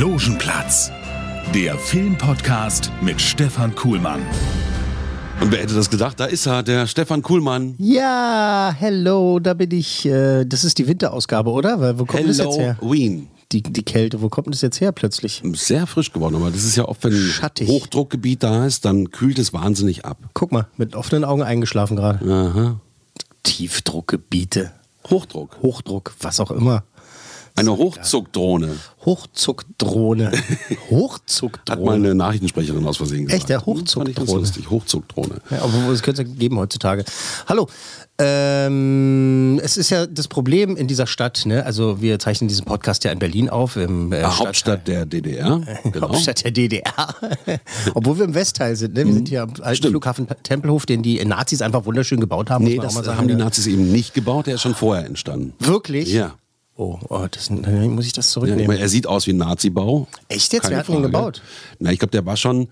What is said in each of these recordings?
Logenplatz, der Filmpodcast mit Stefan Kuhlmann. Und wer hätte das gedacht? Da ist er, der Stefan Kuhlmann. Ja, hello, da bin ich. Äh, Das ist die Winterausgabe, oder? Weil Wo kommt das jetzt her? Halloween. Die, die Kälte, wo kommt das jetzt her plötzlich? Sehr frisch geworden, aber das ist ja oft, wenn ein Schattig. Hochdruckgebiet da ist, dann kühlt es wahnsinnig ab. Guck mal, mit offenen Augen eingeschlafen gerade. Aha. Tiefdruckgebiete, Hochdruck. Hochdruck, was auch immer. Eine Hochzuckdrohne. Hochzuckdrohne. Hat mal Hochzuckdrohne. eine Nachrichtensprecherin aus Versehen gesagt. Echt, der Hm, Fand ich Hochzuckdrohne. lustig. Hochzuckdrohne. Ja, obwohl es könnte es geben heutzutage. Hallo. Ähm, es ist ja das Problem in dieser Stadt, ne? Also wir zeichnen diesen Podcast ja in Berlin auf, im äh, Hauptstadt der DDR. Genau. Hauptstadt der DDR. Obwohl wir im Westteil sind. Ne? Wir sind hier am alten Mhm. Stimmt. Flughafen Tempelhof, den die Nazis einfach wunderschön gebaut haben. Nee, das haben die. Nazis eben nicht gebaut, der ist schon vorher entstanden. Wirklich? Ja. Oh, oh das, dann muss ich das ja zurücknehmen. meine, er sieht aus wie ein Nazi-Bau. Echt jetzt? Keine Wer hat ihn Frage. gebaut? Na, ich glaube, der war schon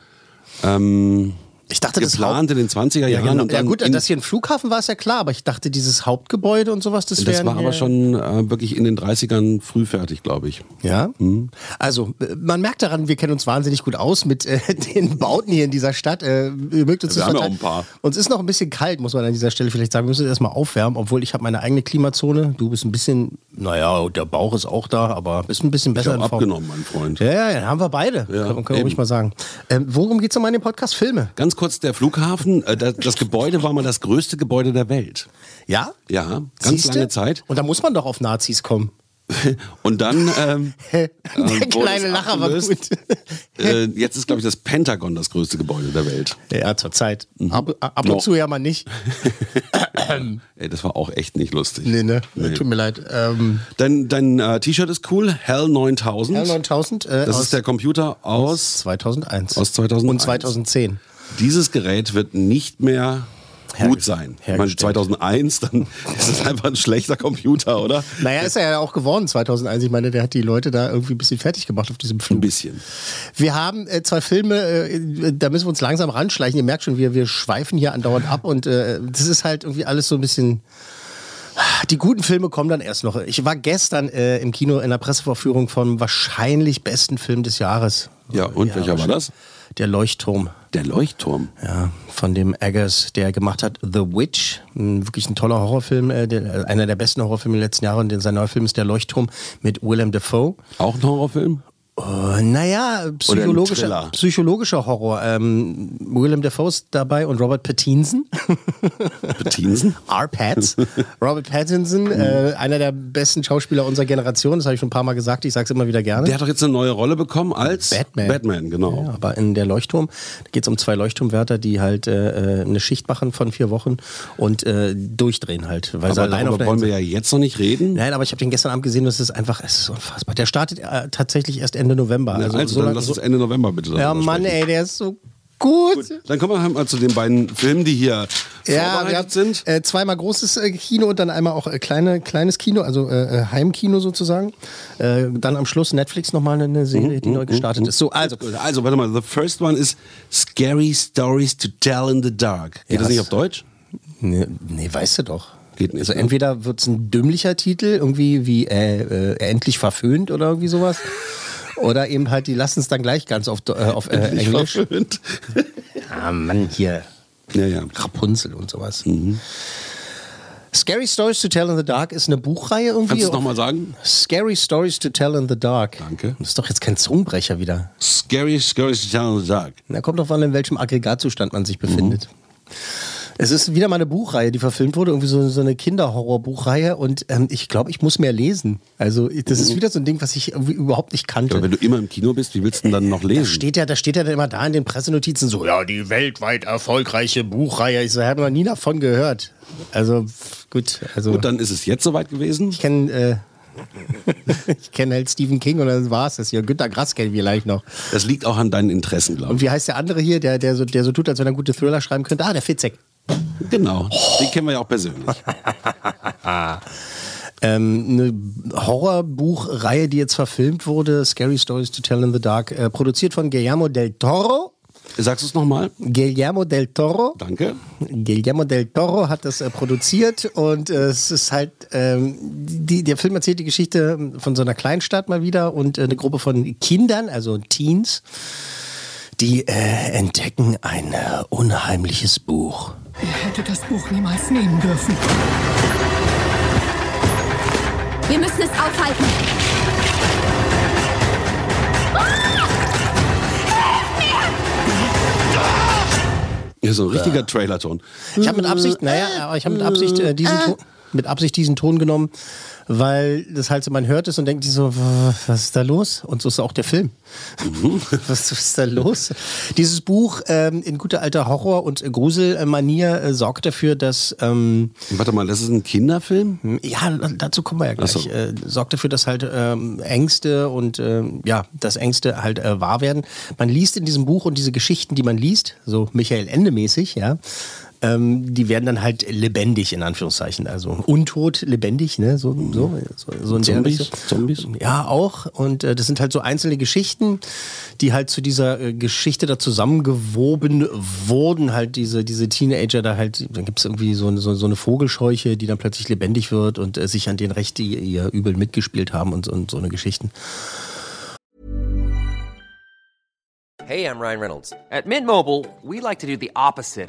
ähm, ich dachte, das geplant in den 20er Ja, Jahren. genau. und ja gut, dass hier ein Flughafen war, ist ja klar, aber ich dachte, dieses Hauptgebäude und sowas, das, Das wären war aber schon äh, wirklich in den 30ern früh fertig, glaube ich. Ja. Mhm. Also, äh, man merkt daran, wir kennen uns wahnsinnig gut aus mit äh, den Bauten hier in dieser Stadt. Äh, ihr mögt uns Wir das haben ja auch ein paar. Uns ist noch ein bisschen kalt, muss man an dieser Stelle vielleicht sagen. Wir müssen uns erstmal aufwärmen, obwohl ich habe meine eigene Klimazone. Du bist ein bisschen, naja, der Bauch ist auch da, aber bist ein bisschen Ich besser habe in Form. abgenommen, mein Freund. Ja, ja, ja, haben wir beide. Ja, man eben. ruhig mal sagen. Ähm, worum geht es nochmal in dem Podcast? Filme. Ganz kurz, der Flughafen, äh, das, das Gebäude war mal das größte Gebäude der Welt. Ja? Ja, ganz Siehste? lange Zeit. Und da muss man doch auf Nazis kommen. Und dann, ähm, Der wurde kleine Lacher war gut. äh, jetzt ist, glaube ich, das Pentagon das größte Gebäude der Welt. Ja, zur Zeit. Ab, ab Noch. und zu ja mal nicht. Ey, das war auch echt nicht lustig. Nee, ne? Nee. Tut mir leid. Ähm, Dein, dein äh, T-Shirt ist cool, Hell 9000. R 9000 äh, das ist der Computer aus. 2001. Aus 2001. Und 2010. Dieses Gerät wird nicht mehr gut sein. Ich meine, hergestellt. 2001, dann ist es einfach ein schlechter Computer, oder? Naja, ist er ja auch geworden 2001. Ich meine, der hat die Leute da irgendwie ein bisschen fertig gemacht auf diesem Ein Flug. bisschen. Wir haben äh, zwei Filme, äh, da müssen wir uns langsam ranschleichen. Ihr merkt schon, wir, wir schweifen hier andauernd ab und äh, das ist halt irgendwie alles so ein bisschen. Die guten Filme kommen dann erst noch. Ich war gestern äh, im Kino in der Pressevorführung vom wahrscheinlich besten Film des Jahres. Ja, und welcher war das? Der Leuchtturm. Der Leuchtturm. Ja, von dem Eggers, der gemacht hat The Witch. Ein, wirklich ein toller Horrorfilm, äh, der, äh, einer der besten Horrorfilme der letzten Jahre. Und sein neuer Film ist Der Leuchtturm mit Willem Dafoe. Auch ein Horrorfilm? Äh, naja, psychologischer, psychologischer Horror. Ähm, Willem Dafoe ist dabei und Robert Pattinson. Pattinson? R-Pats. Robert Pattinson, äh, einer der besten Schauspieler unserer Generation. Das habe ich schon ein paar Mal gesagt. Ich sage es immer wieder gerne. Der hat doch jetzt eine neue Rolle bekommen als Batman. Batman, genau. Ja, aber in der Leuchtturm da geht es um zwei Leuchtturmwärter, die halt äh, eine Schicht machen von vier Wochen und äh, durchdrehen halt. Weil Aber darüber wollen wir ja jetzt noch nicht reden. Nein, aber ich habe den gestern Abend gesehen, das ist einfach, es ist unfassbar. Der startet äh, tatsächlich erst Ende November. Also, Also, also so dann lang- lass so, uns Ende November bitte Ja, Mann, sprechen. ey, der ist so gut. Dann kommen wir halt mal zu den beiden Filmen, die hier Ja, vorbereitet wir haben sind. Äh, zweimal großes äh, Kino und dann einmal auch äh, kleine, kleines Kino, also äh, äh, Heimkino sozusagen. Äh, dann am Schluss Netflix nochmal eine Serie, die neu gestartet ist. So, also, Also, warte mal, the first one is Scary Stories to Tell in the Dark. Geht Ja, das nicht auf Deutsch? nee, nee weißt du doch. Geht nicht, Also ne? entweder wird es ein dümmlicher Titel, irgendwie wie endlich verföhnt oder irgendwie sowas. Oder eben halt, die lassen es dann gleich ganz auf, äh, auf äh, Englisch. Ah, Mann, hier. Ja, ja. Rapunzel und sowas. Mhm. Scary Stories to Tell in the Dark ist eine Buchreihe irgendwie. Kannst du es nochmal sagen? Scary Stories to Tell in the Dark. Danke. Das ist doch jetzt kein Zungenbrecher wieder. Scary Stories to Tell in the Dark. Da kommt drauf an, in welchem Aggregatzustand man sich befindet. Es ist wieder mal eine Buchreihe, die verfilmt wurde, irgendwie so, so eine Kinderhorror-Buchreihe und ähm, ich glaube, ich muss mehr lesen. Also das ist wieder so ein Ding, was ich überhaupt nicht kannte. Aber wenn du immer im Kino bist, wie willst du denn dann noch Da lesen? steht ja, da steht ja dann immer da in den Pressenotizen so, ja, die weltweit erfolgreiche Buchreihe. Ich so, habe noch nie davon gehört. Also gut, also Und dann ist es jetzt soweit gewesen. ich kenne äh, ich kenne halt Stephen King und dann war es das hier. Günter Grass kennen wir vielleicht noch. Das liegt auch an deinen Interessen, glaube Und wie heißt der andere hier, der, der, so, der so tut, als wenn er gute Thriller schreiben könnte? Ah, der Fitzek. Genau. Den kennen wir ja auch persönlich. Ähm, eine Horrorbuchreihe, die jetzt verfilmt wurde, Scary Stories to Tell in the Dark, äh, produziert von Guillermo del Toro. Sagst du es nochmal? Guillermo del Toro. Danke. Guillermo del Toro hat das äh, produziert und äh, es ist halt, ähm, die, der Film erzählt die Geschichte von so einer Kleinstadt mal wieder und äh, eine Gruppe von Kindern, also Teens, die äh, entdecken ein äh, unheimliches Buch. Ihr hättet das Buch niemals nehmen dürfen. Wir müssen es aufhalten. Ja, so ein richtiger Trailerton. Ich habe mit Absicht, naja, aber ich habe mit Absicht äh, diesen Ton, mit Absicht diesen Ton genommen, weil das halt so, man hört es und denkt sich so, was ist da los? Und so ist auch der Film. was ist da los? Dieses Buch ähm, in guter alter Horror- und Gruselmanier äh, sorgt dafür, dass ähm, Warte mal, das ist ein Kinderfilm? ja, dazu kommen wir ja gleich. So. Äh, sorgt dafür, dass halt ähm, Ängste und ähm, ja, dass Ängste halt äh, wahr werden. Man liest in diesem Buch und diese Geschichten, die man liest, so Michael Ende mäßig, ja, ähm, die werden dann halt lebendig in Anführungszeichen, also untot lebendig, ne, so so so, so in der Zombies? Zombies? Ja, auch. Und äh, das sind halt so einzelne Geschichten, die halt zu dieser äh, Geschichte da zusammengewoben wurden. Halt diese, diese Teenager da halt, dann gibt es irgendwie so, eine- so, so eine Vogelscheuche, die dann plötzlich lebendig wird und äh, sich an den Recht ihr, ihr Übel mitgespielt haben und, so- und so eine Geschichten. Hey, I'm Ryan Reynolds. At Mint Mobile, we like to do the opposite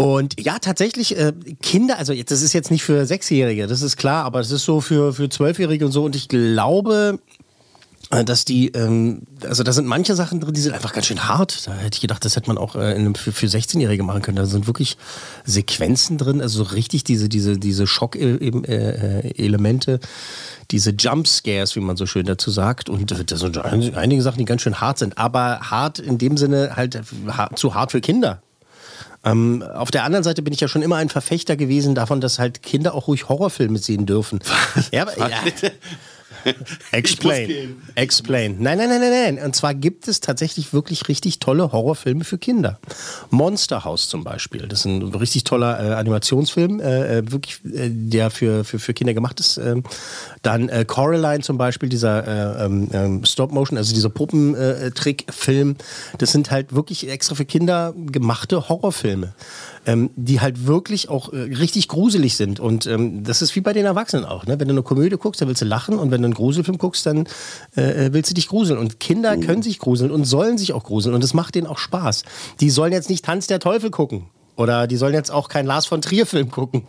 Und ja, tatsächlich, äh, Kinder, also jetzt, das ist jetzt nicht für Sechsjährige, das ist klar, aber es ist so für, für Zwölfjährige und so. Und ich glaube, äh, dass die, ähm, also da sind manche Sachen drin, die sind einfach ganz schön hart. Da hätte ich gedacht, das hätte man auch äh, in für, für 16-Jährige machen können. Da sind wirklich Sequenzen drin, also so richtig diese, diese, diese Schock-Elemente, diese Jump-Scares, wie man so schön dazu sagt. Und äh, da sind ein- einige Sachen, die ganz schön hart sind, aber hart in dem Sinne halt äh, ha- zu hart für Kinder. Ähm, auf der anderen Seite bin ich ja schon immer ein Verfechter gewesen davon, dass halt Kinder auch ruhig Horrorfilme sehen dürfen. Ja, aber, ja. Explain. Explain. Nein, nein, nein, nein, nein. Und zwar gibt es tatsächlich wirklich richtig tolle Horrorfilme für Kinder. Monster House zum Beispiel. Das ist ein richtig toller äh, Animationsfilm, äh, äh, wirklich, äh, der für, für, für Kinder gemacht ist. Ähm, dann äh, Coraline zum Beispiel, dieser äh, ähm, ähm, Stop-Motion, also dieser Puppentrick-Film. Das sind halt wirklich extra für Kinder gemachte Horrorfilme. Ähm, die halt wirklich auch richtig gruselig sind. Und ähm, das ist wie bei den Erwachsenen auch. Ne? Wenn du eine Komödie guckst, dann willst du lachen und wenn du einen Gruselfilm guckst, dann äh, willst du dich gruseln. Und Kinder können sich gruseln und sollen sich auch gruseln und es macht denen auch Spaß. Die sollen jetzt nicht Tanz der Teufel gucken oder die sollen jetzt auch keinen Lars von Trier Film gucken.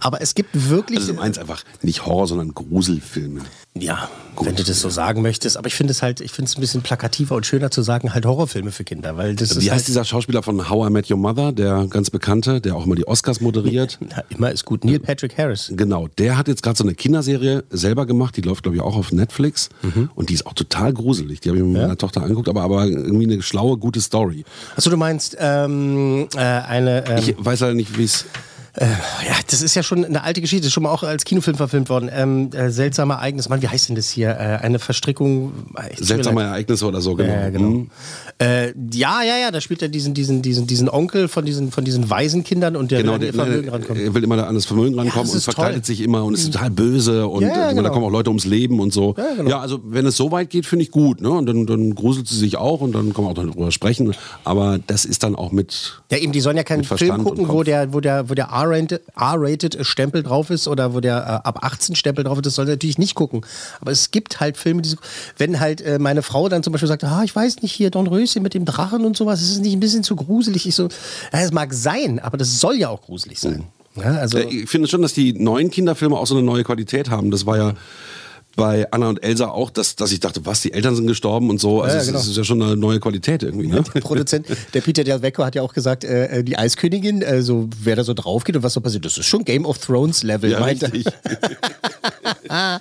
Aber es gibt wirklich Also du meinst einfach nicht Horror, sondern Gruselfilme. ja, wenn du das so sagen möchtest. Aber ich finde es halt, ich finde es ein bisschen plakativer und schöner zu sagen, halt Horrorfilme für Kinder, weil das Wie heißt halt, dieser Schauspieler von How I Met Your Mother, der ganz bekannte, der auch immer die Oscars moderiert? Na, immer ist gut. Neil Patrick Harris. Genau, der hat jetzt gerade so eine Kinderserie selber gemacht, die läuft, glaube ich, auch auf Netflix. Mhm. Und die ist auch total gruselig. Die habe ich mit meiner Tochter angeguckt, aber, aber irgendwie eine schlaue, gute Story. Achso, du meinst ähm, äh, eine. Ähm, Ich weiß leider nicht, wie es. Ja, das ist ja schon eine alte Geschichte, ist schon mal auch als Kinofilm verfilmt worden. Ähm, äh, seltsame Ereignis. Mann, wie heißt denn das hier? Äh, eine Verstrickung. äh, Seltsame. Ereignisse oder so, genau. Ja, genau. Mhm. Äh, ja, ja, ja, da spielt er diesen, diesen, diesen, diesen Onkel von diesen, von diesen Waisenkindern und der Genau, will der, an ihr Vermögen der, rankommen. er will immer da an das Vermögen rankommen das und verkleidet toll. sich immer und ist total böse und Ja, ja, äh, meine, da genau. kommen auch Leute ums Leben und so. Ja, genau. also wenn es so weit geht, finde ich gut. Ne? Und dann, dann gruselt sie sich auch und dann kann man auch darüber sprechen. Aber das ist dann auch mit. Ja, eben, die sollen ja keinen Film gucken, wo der, wo der, wo der R-rated R-rated Stempel drauf ist oder wo der äh, ab 18 Stempel drauf ist. Das soll er natürlich nicht gucken. Aber es gibt halt Filme, die so, wenn halt äh, meine Frau dann zum Beispiel sagt, ah, ich weiß nicht, hier Don Röschen mit dem Drachen und sowas, ist es nicht ein bisschen zu gruselig? Ich so, es mag sein, aber das soll ja auch gruselig sein. Ja, also, Ich finde schon, dass die neuen Kinderfilme auch so eine neue Qualität haben. Das war ja bei Anna und Elsa auch, dass, dass ich dachte, was, die Eltern sind gestorben und so. Also Ja, es genau. ist ja schon eine neue Qualität irgendwie. Ne? Der Produzent, der Peter Del Vecchio hat ja auch gesagt, äh, die Eiskönigin, äh, so, wer da so drauf geht und was so passiert, das ist schon Game of Thrones Level. Ja, meint richtig. ja,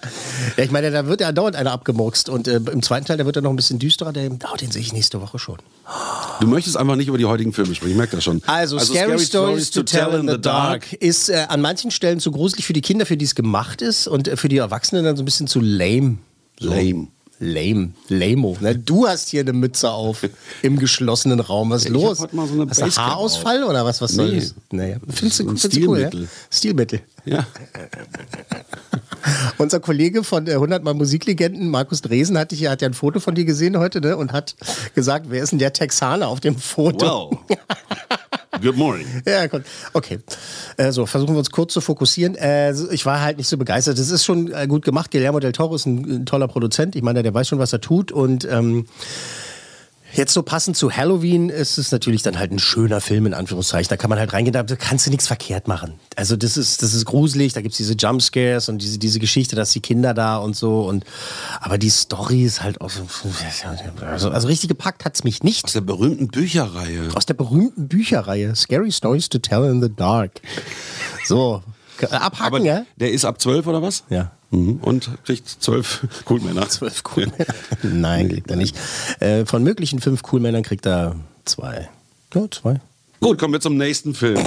ich meine, da wird ja dauernd einer abgemurkst und äh, im zweiten Teil, der wird dann noch ein bisschen düsterer, der, oh, den sehe ich nächste Woche schon. Du möchtest einfach nicht über die heutigen Filme sprechen, ich merke das schon. Also, Scary, Stories to Tell in the Dark ist äh, an manchen Stellen zu gruselig für die Kinder, für die es gemacht ist und äh, für die Erwachsenen dann so ein bisschen zu lame. Lame. Lame. Lameo. Ne? Du hast hier eine Mütze auf im geschlossenen Raum. Was ist los? hab so eine hast du Haarausfall oder was? Was soll Nee. das? Naja, findest du, findest du cool, ja? Stilmittel. Ja. Unser Kollege von äh, 100 Mal Musiklegenden, Markus Dresen, hat, dich, hat ja ein Foto von dir gesehen heute ne? und hat gesagt, wer ist denn der Texaner auf dem Foto? Well. Good morning. Ja, gut. Okay. Äh, so, versuchen wir uns kurz zu fokussieren. Äh, ich war halt nicht so begeistert. Das ist schon äh, gut gemacht. Guillermo del Toro ist ein, ein toller Produzent. Ich meine, der weiß schon, was er tut. Und ähm, jetzt so passend zu Halloween ist es natürlich dann halt ein schöner Film, in Anführungszeichen. Da kann man halt reingehen, da kannst du nichts verkehrt machen. Also das ist, das ist gruselig, da gibt's diese Jumpscares und diese, diese Geschichte, dass die Kinder da und so. Und, aber die Story ist halt auch so. Also, also richtig gepackt hat's mich nicht Aus der berühmten Bücherreihe. aus der berühmten Bücherreihe Scary Stories to Tell in the Dark. So, abhaken, Aber ja? der ist ab 12 oder was? Ja. Mhm. Und kriegt 12 Coolmänner. Zwölf Coolmänner. Nein, kriegt er nicht. Äh, von möglichen fünf Coolmännern kriegt er zwei. Ja, zwei. Gut, kommen wir zum nächsten Film.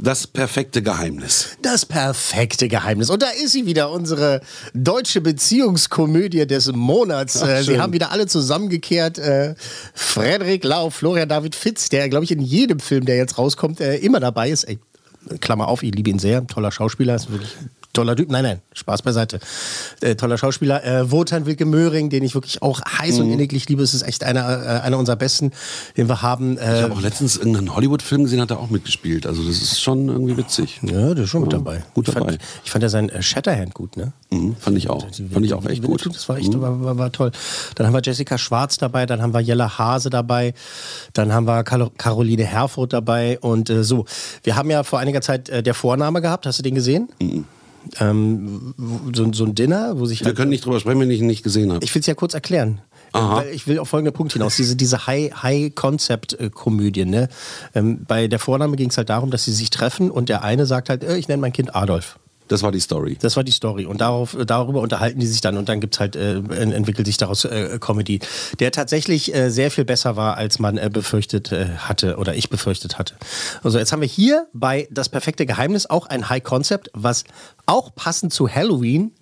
Das perfekte Geheimnis. Das perfekte Geheimnis. Und da ist sie wieder, unsere deutsche Beziehungskomödie des Monats. Ach, Äh, Sie haben wieder alle zusammengekehrt. Äh, Frederik Lau, Florian David Fitz, der, glaube ich, in jedem Film, der jetzt rauskommt, äh, immer dabei ist. Ey, Klammer auf, ich liebe ihn sehr. Toller Schauspieler, ist wirklich toller Typ. Nein, nein, Spaß beiseite. Äh, toller Schauspieler. Äh, Wotan Wilke Möhring, den ich wirklich auch heiß Mhm. und inniglich liebe. Es ist echt einer, äh, einer unserer besten, den wir haben. Ich Äh, habe auch letztens irgendeinen Hollywood-Film gesehen, hat er auch mitgespielt. Also das ist schon irgendwie witzig. ja, der ist schon mit dabei. gut ich dabei. Fand, ich fand ja sein äh, Shatterhand gut, ne? Mhm, fand ich auch. Fand ich auch echt gut. Mhm. Das war echt war, war, war toll. Dann haben wir Jessica Schwarz dabei, dann haben wir Jella Hase dabei, dann haben wir Karo- Caroline Herfurth dabei und äh, so. Wir haben ja vor einiger Zeit äh, der Vorname gehabt, hast du den gesehen? Ähm, so, so ein Dinner, wo sich. Wir können nicht drüber sprechen, wenn ich ihn nicht gesehen habe. ich will es ja kurz erklären. Aha. Weil ich will auf folgenden Punkt hinaus. Diese, diese High-Concept-Komödien. Ne? Ähm, bei der Vorname ging es halt darum, dass sie sich treffen und der eine sagt halt, äh, ich nenne mein Kind Adolf. Das war die Story. Das war die Story. Und darauf, darüber unterhalten die sich dann und dann gibt's halt, äh, en- entwickelt sich daraus äh, Comedy. Der tatsächlich äh, sehr viel besser war, als man äh, befürchtet äh, hatte oder ich befürchtet hatte. Also jetzt haben wir hier bei Das perfekte Geheimnis auch ein High Concept, was auch passend zu Halloween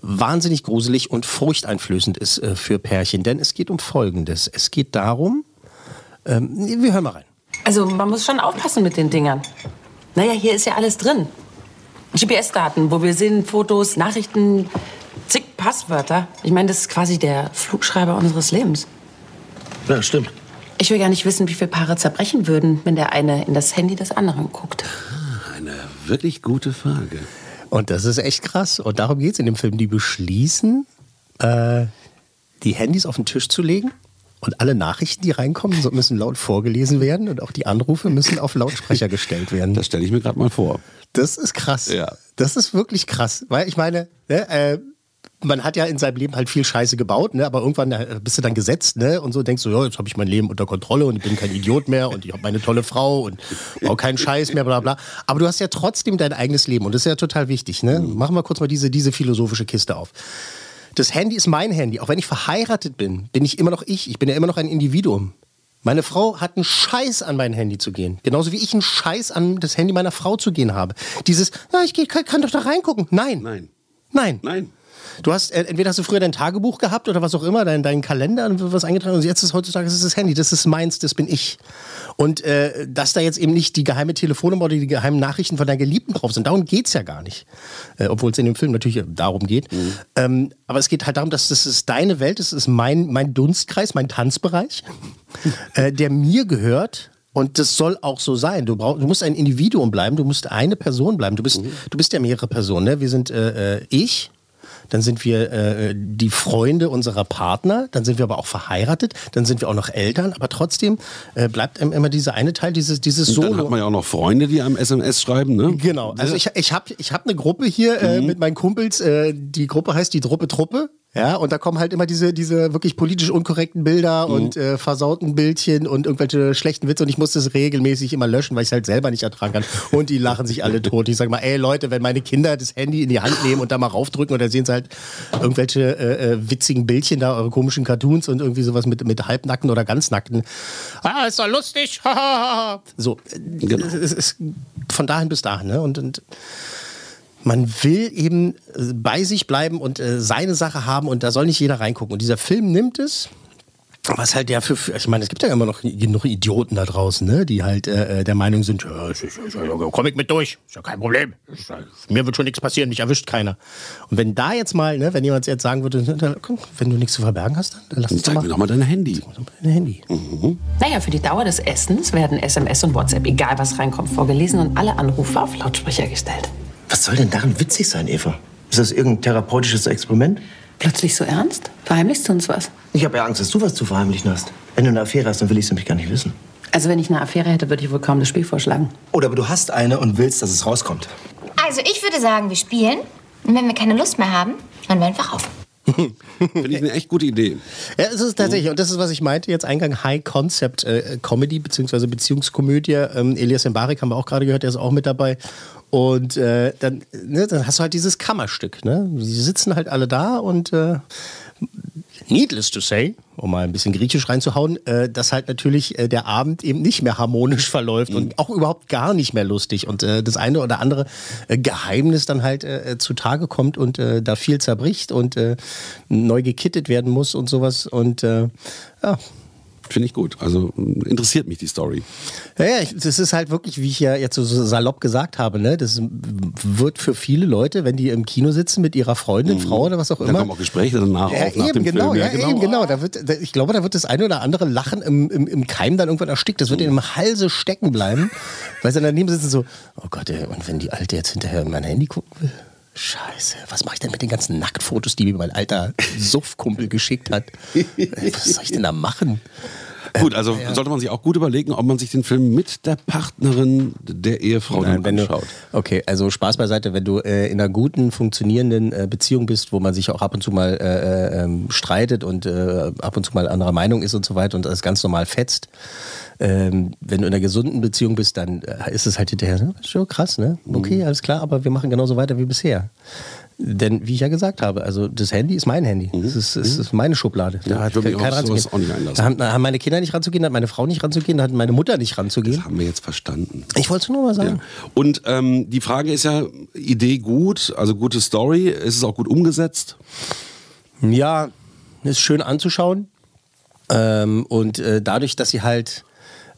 wahnsinnig gruselig und furchteinflößend ist äh, für Pärchen. Denn es geht um Folgendes. Es geht darum, ähm, wir hören mal rein. Also man muss schon aufpassen mit den Dingern. Naja, hier ist ja alles drin. GPS-Daten, wo wir sind, Fotos, Nachrichten, zig Passwörter. Ich meine, das ist quasi der Flugschreiber unseres Lebens. Ja, stimmt. Ich will gar nicht wissen, wie viele Paare zerbrechen würden, wenn der eine in das Handy des anderen guckt. Eine wirklich gute Frage. Und das ist echt krass. Und darum geht es in dem Film. Die beschließen, äh, die Handys auf den Tisch zu legen. Und alle Nachrichten, die reinkommen, müssen laut vorgelesen werden. Und auch die Anrufe müssen auf Lautsprecher gestellt werden. Das stelle ich mir gerade mal vor. Das ist krass. Ja. Das ist wirklich krass. Weil ich meine, ne, äh, man hat ja in seinem Leben halt viel Scheiße gebaut, ne? aber irgendwann äh, bist du dann gesetzt ne? und so denkst du, ja, jetzt habe ich mein Leben unter Kontrolle und ich bin kein Idiot mehr und ich habe meine tolle Frau und baue keinen Scheiß mehr, bla bla. Aber du hast ja trotzdem dein eigenes Leben und das ist ja total wichtig. Ne? Machen wir kurz mal diese, diese philosophische Kiste auf. Das Handy ist mein Handy. Auch wenn ich verheiratet bin, bin ich immer noch ich. Ich bin ja immer noch ein Individuum. Meine Frau hat einen Scheiß an mein Handy zu gehen. Genauso wie ich einen Scheiß an das Handy meiner Frau zu gehen habe. Dieses, ja, ich geh, kann, kann doch da reingucken. Nein. Nein. Nein. Nein. Du hast, äh, entweder hast du früher dein Tagebuch gehabt oder was auch immer, dein, dein Kalender und was eingetragen und jetzt ist heutzutage das ist das Handy, das ist meins, das bin ich. Und äh, dass da jetzt eben nicht die geheime Telefonnummer oder die geheimen Nachrichten von deiner Geliebten drauf sind, darum geht's ja gar nicht. Äh, Obwohl es in dem Film natürlich darum geht. Ähm, aber es geht halt darum, dass das ist deine Welt, das ist mein, mein Dunstkreis, mein Tanzbereich, äh, der mir gehört. Und das soll auch so sein. Du, brauch, du musst ein Individuum bleiben, du musst eine Person bleiben. Du bist, du bist ja mehrere Personen. Ne? Wir sind äh, äh, ich, dann sind wir äh, die Freunde unserer Partner, dann sind wir aber auch verheiratet, dann sind wir auch noch Eltern, aber trotzdem äh, bleibt einem immer dieser eine Teil, dieses, dieses Und Solo. dann hat man ja auch noch Freunde, die einem SMS schreiben, ne? Genau, also ich, ich habe ich hab eine Gruppe hier äh, mit meinen Kumpels, äh, die Gruppe heißt die Truppe Truppe. Ja, und da kommen halt immer diese, diese wirklich politisch unkorrekten Bilder und äh, versauten Bildchen und irgendwelche schlechten Witze und ich muss das regelmäßig immer löschen, weil ich es halt selber nicht ertragen kann. Und die lachen sich alle tot. Ich sage mal, ey Leute, wenn meine Kinder das Handy in die Hand nehmen und da mal raufdrücken und dann sehen sie halt irgendwelche äh, äh, witzigen Bildchen da, eure komischen Cartoons und irgendwie sowas mit, mit halbnackten oder ganz nackten. Ah, ist doch lustig. so, äh, es ist von dahin bis dahin. Ne? Und, und man will eben äh, bei sich bleiben und äh, seine Sache haben und da soll nicht jeder reingucken. Und dieser Film nimmt es. Was halt der für, ich meine, es gibt ja immer noch genug Idioten da draußen, ne, die halt äh, äh, der Meinung sind, ja, ich, ich, ich, komm ich mit durch, ist ja kein Problem, ja- mir wird schon nichts passieren, mich erwischt keiner. Und wenn da jetzt mal, ne, wenn jemand jetzt sagen würde, komm, wenn du nichts zu verbergen hast, dann, dann lass uns doch Zeig mal mir doch mal dein Handy. dein Handy. Naja, für die Dauer des Essens werden SMS und WhatsApp, egal was reinkommt, vorgelesen und alle Anrufe auf Lautsprecher gestellt. Was soll denn daran witzig sein, Eva? Ist das irgendein therapeutisches Experiment? Plötzlich so ernst? Verheimlichst du uns was? Ich habe ja Angst, dass du was zu verheimlichen hast. Wenn du eine Affäre hast, dann will ich es nämlich gar nicht wissen. Also wenn ich eine Affäre hätte, würde ich wohl kaum das Spiel vorschlagen. Oder aber du hast eine und willst, dass es rauskommt. Also ich würde sagen, wir spielen. Und wenn wir keine Lust mehr haben, dann wir einfach auf. Finde ich eine echt gute Idee. Ja, es ist tatsächlich, und das ist, was ich meinte, jetzt Eingang High Concept äh, Comedy beziehungsweise Beziehungskomödie. Ähm, Elias Mbarek haben wir auch gerade gehört, der ist auch mit dabei. Und äh, dann, ne, dann hast du halt dieses Kammerstück. Ne? Die sitzen halt alle da und äh, needless to say, um mal ein bisschen griechisch reinzuhauen, äh, dass halt natürlich äh, der Abend eben nicht mehr harmonisch verläuft und auch überhaupt gar nicht mehr lustig und äh, das eine oder andere äh, Geheimnis dann halt äh, zutage kommt und äh, da viel zerbricht und äh, neu gekittet werden muss und sowas und äh, ja, Finde ich gut. Also mh, interessiert mich die Story. ja, ja, ich, das ist halt wirklich, wie ich ja jetzt so salopp gesagt habe, ne? Das wird für viele Leute, wenn die im Kino sitzen mit ihrer Freundin, Frau oder was auch Da immer. kommen auch Gespräche danach Ja, auf nach eben, dem genau, Film. ja, eben, genau. Da wird, da, ich glaube, da wird das eine oder andere Lachen im, im, im Keim dann irgendwann erstickt. Das wird ihnen im Halse stecken bleiben. Weil sie daneben sitzen so, oh Gott, ey, und wenn die Alte jetzt hinterher in mein Handy gucken will? Scheiße, was mache ich denn mit den ganzen Nacktfotos, die mir mein alter Suffkumpel geschickt hat? Was soll ich denn da machen? Gut, also sollte man sich auch gut überlegen, ob man sich den Film mit der Partnerin der Ehefrau Nein, dann wenn du, anschaut. okay, also Spaß beiseite, wenn du äh, in einer guten, funktionierenden äh, Beziehung bist, wo man sich auch ab und zu mal äh, äh, ähm, streitet und äh, ab und zu mal anderer Meinung ist und so weiter und das ganz normal fetzt. Ähm, wenn du in einer gesunden Beziehung bist, dann äh, ist es halt hinterher ne? schon krass, ne? Okay, alles klar, aber wir machen genauso weiter wie bisher. Denn, wie ich ja gesagt habe, also das Handy ist mein Handy. Das ist, das ist meine Schublade. Da Ja, hat sowas ranzugehen. auch nicht einlassen. Da haben, da haben meine Kinder nicht ranzugehen, da hat meine Frau nicht ranzugehen, da hat meine Mutter nicht ranzugehen. Haben wir jetzt verstanden. Ich wollte es nur mal sagen. Und ähm, die Frage ist ja, Idee gut, also gute Story, ist es auch gut umgesetzt? Ja, ist schön anzuschauen. Ähm, und äh, dadurch, dass sie halt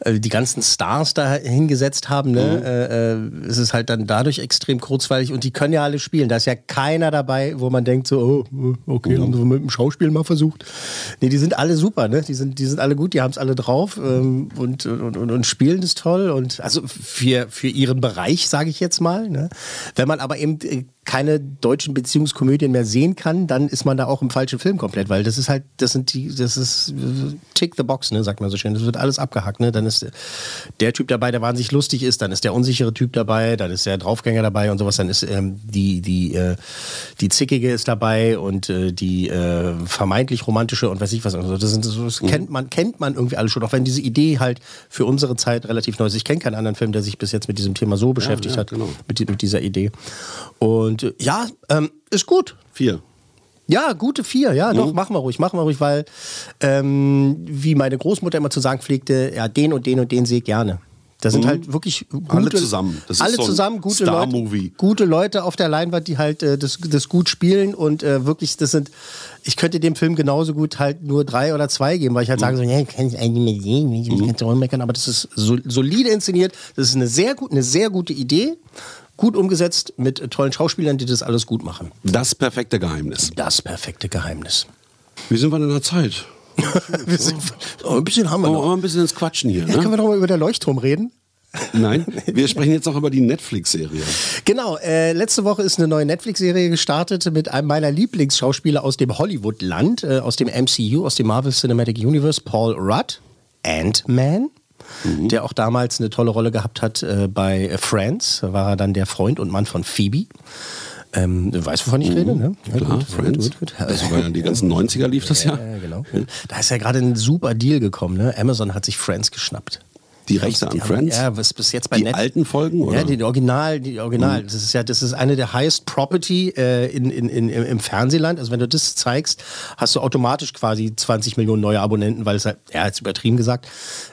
äh, die ganzen Stars da hingesetzt haben, ne, äh, äh, ist es halt dann dadurch extrem kurzweilig und die können ja alle spielen. Da ist ja keiner dabei, wo man denkt so, oh, okay, haben sie mit dem Schauspiel mal versucht. Nee, die sind alle super, ne? Die sind, die sind alle gut, die haben es alle drauf ähm, und, und, und, und spielen das toll und also für, für ihren Bereich, sage ich jetzt mal. Ne? Wenn man aber eben äh, keine deutschen Beziehungskomödien mehr sehen kann, dann ist man da auch im falschen Film komplett, weil das ist halt, das sind die, das ist tick the box, ne, sagt man so schön. Das wird alles abgehackt, ne? Dann ist der Typ dabei, der wahnsinnig lustig ist, dann ist der unsichere Typ dabei, dann ist der Draufgänger dabei und sowas, dann ist ähm, die, die, äh, die Zickige ist dabei und äh, die äh, vermeintlich romantische und weiß ich was. Also das, sind, das kennt man, kennt man irgendwie alle schon, auch wenn diese Idee halt für unsere Zeit relativ neu ist. Ich kenne keinen anderen Film, der sich bis jetzt mit diesem Thema so beschäftigt ja, hat, genau. mit, die- mit dieser Idee. Und äh, ja, ähm, ist gut. Vier. Ja, gute vier, ja, Mhm. doch, machen wir ruhig, machen wir ruhig, weil, ähm, wie meine Großmutter immer zu sagen pflegte, ja, den und den und den sehe ich gerne. Das sind Mhm. halt wirklich gute, Alle zusammen. Das alle so zusammen gute Leute, gute Leute auf der Leinwand, die halt äh, das, das gut spielen und äh, wirklich, das sind, ich könnte dem Film genauso gut halt nur drei oder zwei geben, weil ich halt sage so, ja, kann ich eigentlich nicht sehen, ich kann es rummeckern, aber das ist so, solide inszeniert, das ist eine sehr, gut, eine sehr gute Idee, gut umgesetzt mit äh, tollen Schauspielern, die das alles gut machen. Das perfekte Geheimnis. Das perfekte Geheimnis. Wie sind wir in der Zeit? Wir sind, oh, ein bisschen haben wir Oh, noch. mal ein bisschen ins Quatschen hier. Ja, können wir Ne? doch mal über der Leuchtturm reden? Nein, wir sprechen jetzt noch über die Netflix-Serie. Genau, äh, letzte Woche ist eine neue Netflix-Serie gestartet mit einem meiner Lieblingsschauspieler aus dem Hollywood-Land, äh, aus dem MCU, aus dem Marvel Cinematic Universe, Paul Rudd, Ant-Man. Mhm. Der auch damals eine tolle Rolle gehabt hat äh, bei Friends, Da war er dann der Freund und Mann von Phoebe. Ähm, du weißt, wovon ich rede, ne? Ja, Mhm. Klar, gut, Friends. gut, gut. Das war ja die ganzen 90er lief das ja. Ja, genau. Da ist ja gerade ein super Deal gekommen. Ne? Amazon hat sich Friends geschnappt. Die Rechte an Die Friends? Ja, was bis jetzt bei Die Net- alten Folgen, oder? Ja, die Original, die Original. Das ist ja, das ist eine der highest Property äh, in, in, in, im im Fernsehland. Also wenn du das zeigst, hast du automatisch quasi 20 Millionen neue Abonnenten, weil es halt, ja, jetzt übertrieben gesagt.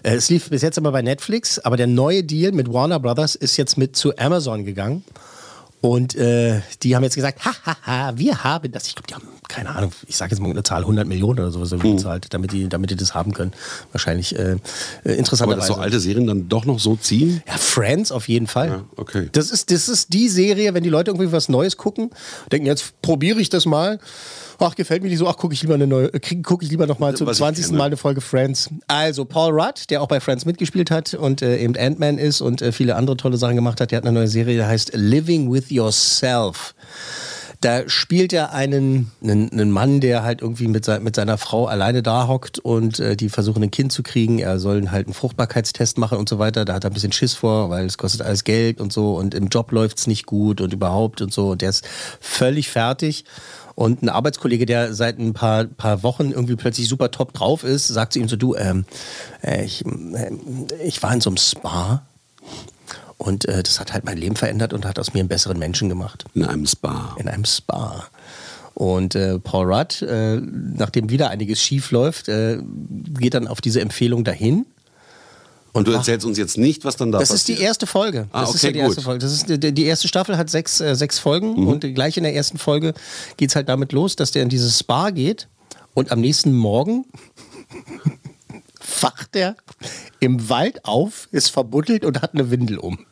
Äh, es lief bis jetzt immer bei Netflix, aber der neue Deal mit Warner Brothers ist jetzt mit zu Amazon gegangen. Und äh, die haben jetzt gesagt, hahaha, wir haben das. Ich glaube, die haben, keine Ahnung, ich sage jetzt mal eine Zahl, 100 Millionen oder sowas Mhm. bezahlt, damit die, damit die das haben können. Wahrscheinlich äh, äh, Aber interessanterweise. dass so alte Serien dann doch noch so ziehen? Ja, Friends auf jeden Fall. Ja, okay. Das ist, das ist die Serie, wenn die Leute irgendwie was Neues gucken, denken, jetzt probiere ich das mal. Ach, gefällt mir nicht so, ach, gucke ich lieber eine neue, gucke ich lieber noch mal zum Was ich 20. kenne. Mal eine Folge Friends. Also, Paul Rudd, der auch bei Friends mitgespielt hat und äh, eben Ant-Man ist und äh, viele andere tolle Sachen gemacht hat, der hat eine neue Serie, die heißt Living with Yourself. Da spielt er einen, einen, einen Mann, der halt irgendwie mit, sei, mit seiner Frau alleine da hockt und äh, die versuchen ein Kind zu kriegen. Er soll halt einen Fruchtbarkeitstest machen und so weiter. Da hat er ein bisschen Schiss vor, weil es kostet alles Geld und so und im Job läuft's nicht gut und überhaupt und so. Und der ist völlig fertig. Und ein Arbeitskollege, der seit ein paar, paar Wochen irgendwie plötzlich super top drauf ist, sagt zu ihm so, du, ähm, äh, ich, äh, ich war in so einem Spa und äh, das hat halt mein Leben verändert und hat aus mir einen besseren Menschen gemacht In einem Spa. in einem Spa. Und äh, Paul Rudd, äh, nachdem wieder einiges schief läuft, äh, geht dann auf diese Empfehlung dahin. Und du erzählst uns jetzt nicht, was dann da Das passiert. ist die erste Folge. Ah, Das ist okay, ja die erste gut. Folge. Das ist die, die erste Staffel hat sechs, äh, sechs Folgen Mhm. und gleich in der ersten Folge geht es halt damit los, dass der in dieses Spa geht und am nächsten Morgen wacht er im Wald auf, ist verbuddelt und hat eine Windel um.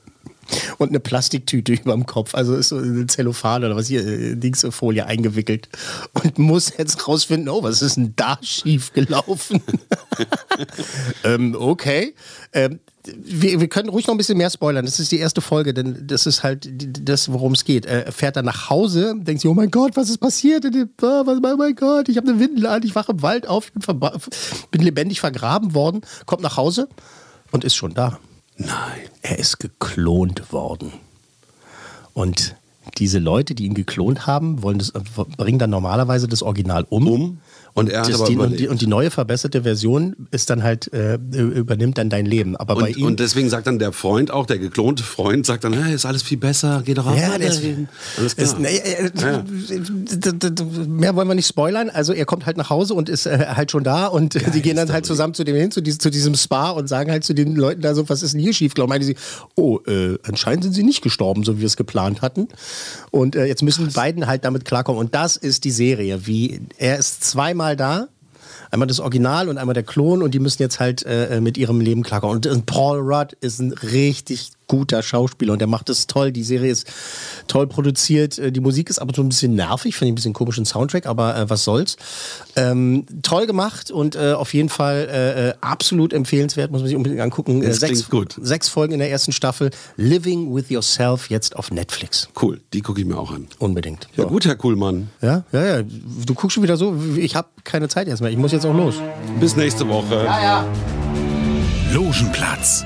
Und eine Plastiktüte über dem Kopf, also ist so eine Zellophan oder was hier, äh, Dings, Folie eingewickelt. Und muss jetzt rausfinden, oh, was ist denn da schief gelaufen? ähm, okay. Ähm, wir, wir können ruhig noch ein bisschen mehr spoilern. Das ist die erste Folge, denn das ist halt das, worum es geht. Er fährt dann nach Hause, denkt sich, oh mein Gott, was ist passiert? was- Oh mein Gott, ich habe eine Windel an, ich wache im Wald auf, ich bin, bin lebendig vergraben worden, kommt nach Hause und ist schon da. Nein. Er ist geklont worden. Und diese Leute, die ihn geklont haben, wollen das, bringen dann normalerweise das Original um. Um. Und er hat das, aber die, und, die, und die neue verbesserte Version ist dann halt, äh, übernimmt dann dein Leben. Aber bei Und, ihm. und deswegen sagt dann der Freund auch, der geklonte Freund, sagt dann, hey, ist alles viel besser, geh doch auch ja, das, hin. Alles klar. ist, nee, äh, Ja. d- mehr wollen wir nicht spoilern. Also er kommt halt nach Hause und ist äh, halt schon da und die gehen dann halt zusammen zu dem hin, zu, diesem- zu diesem Spa und sagen halt zu den Leuten da so, was ist denn hier schief? Meinen sie, oh, äh, anscheinend sind sie nicht gestorben, so wie wir es geplant hatten. Und äh, jetzt müssen die beiden halt damit klarkommen. Und das ist die Serie. Wie er ist zweimal da. Einmal das Original und einmal der Klon und die müssen jetzt halt äh, mit ihrem Leben klarkommen. Und, und Paul Rudd ist ein richtig guter Schauspieler und der macht es toll. Die Serie ist toll produziert. Äh, Die Musik ist aber so ein bisschen nervig, finde ich ein bisschen komischen Soundtrack, aber äh, was soll's. Ähm, toll gemacht und äh, auf jeden Fall äh, äh, absolut empfehlenswert, muss man sich unbedingt angucken. Äh, Das sechs, klingt gut. sechs Folgen in der ersten Staffel. Living with Yourself jetzt auf Netflix. Cool, die gucke ich mir auch an. Unbedingt. Ja, gut, Herr Kuhlmann. Ja, ja, ja. Du guckst schon wieder so. Ich habe keine Zeit erstmal. Ich muss jetzt auch los. Bis nächste Woche. Logenplatz,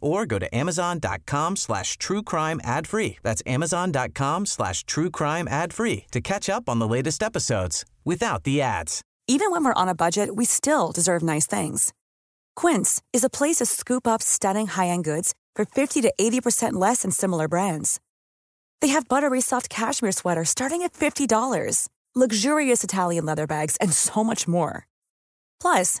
or go to amazon.com slash true crime ad free. That's amazon.com slash true crime ad free to catch up on the latest episodes without the ads. Even when we're on a budget, we still deserve nice things. Quince is a place to scoop up stunning high-end goods for 50 to 80% less than similar brands. They have buttery soft cashmere sweaters starting at $50, luxurious Italian leather bags, and so much more. Plus,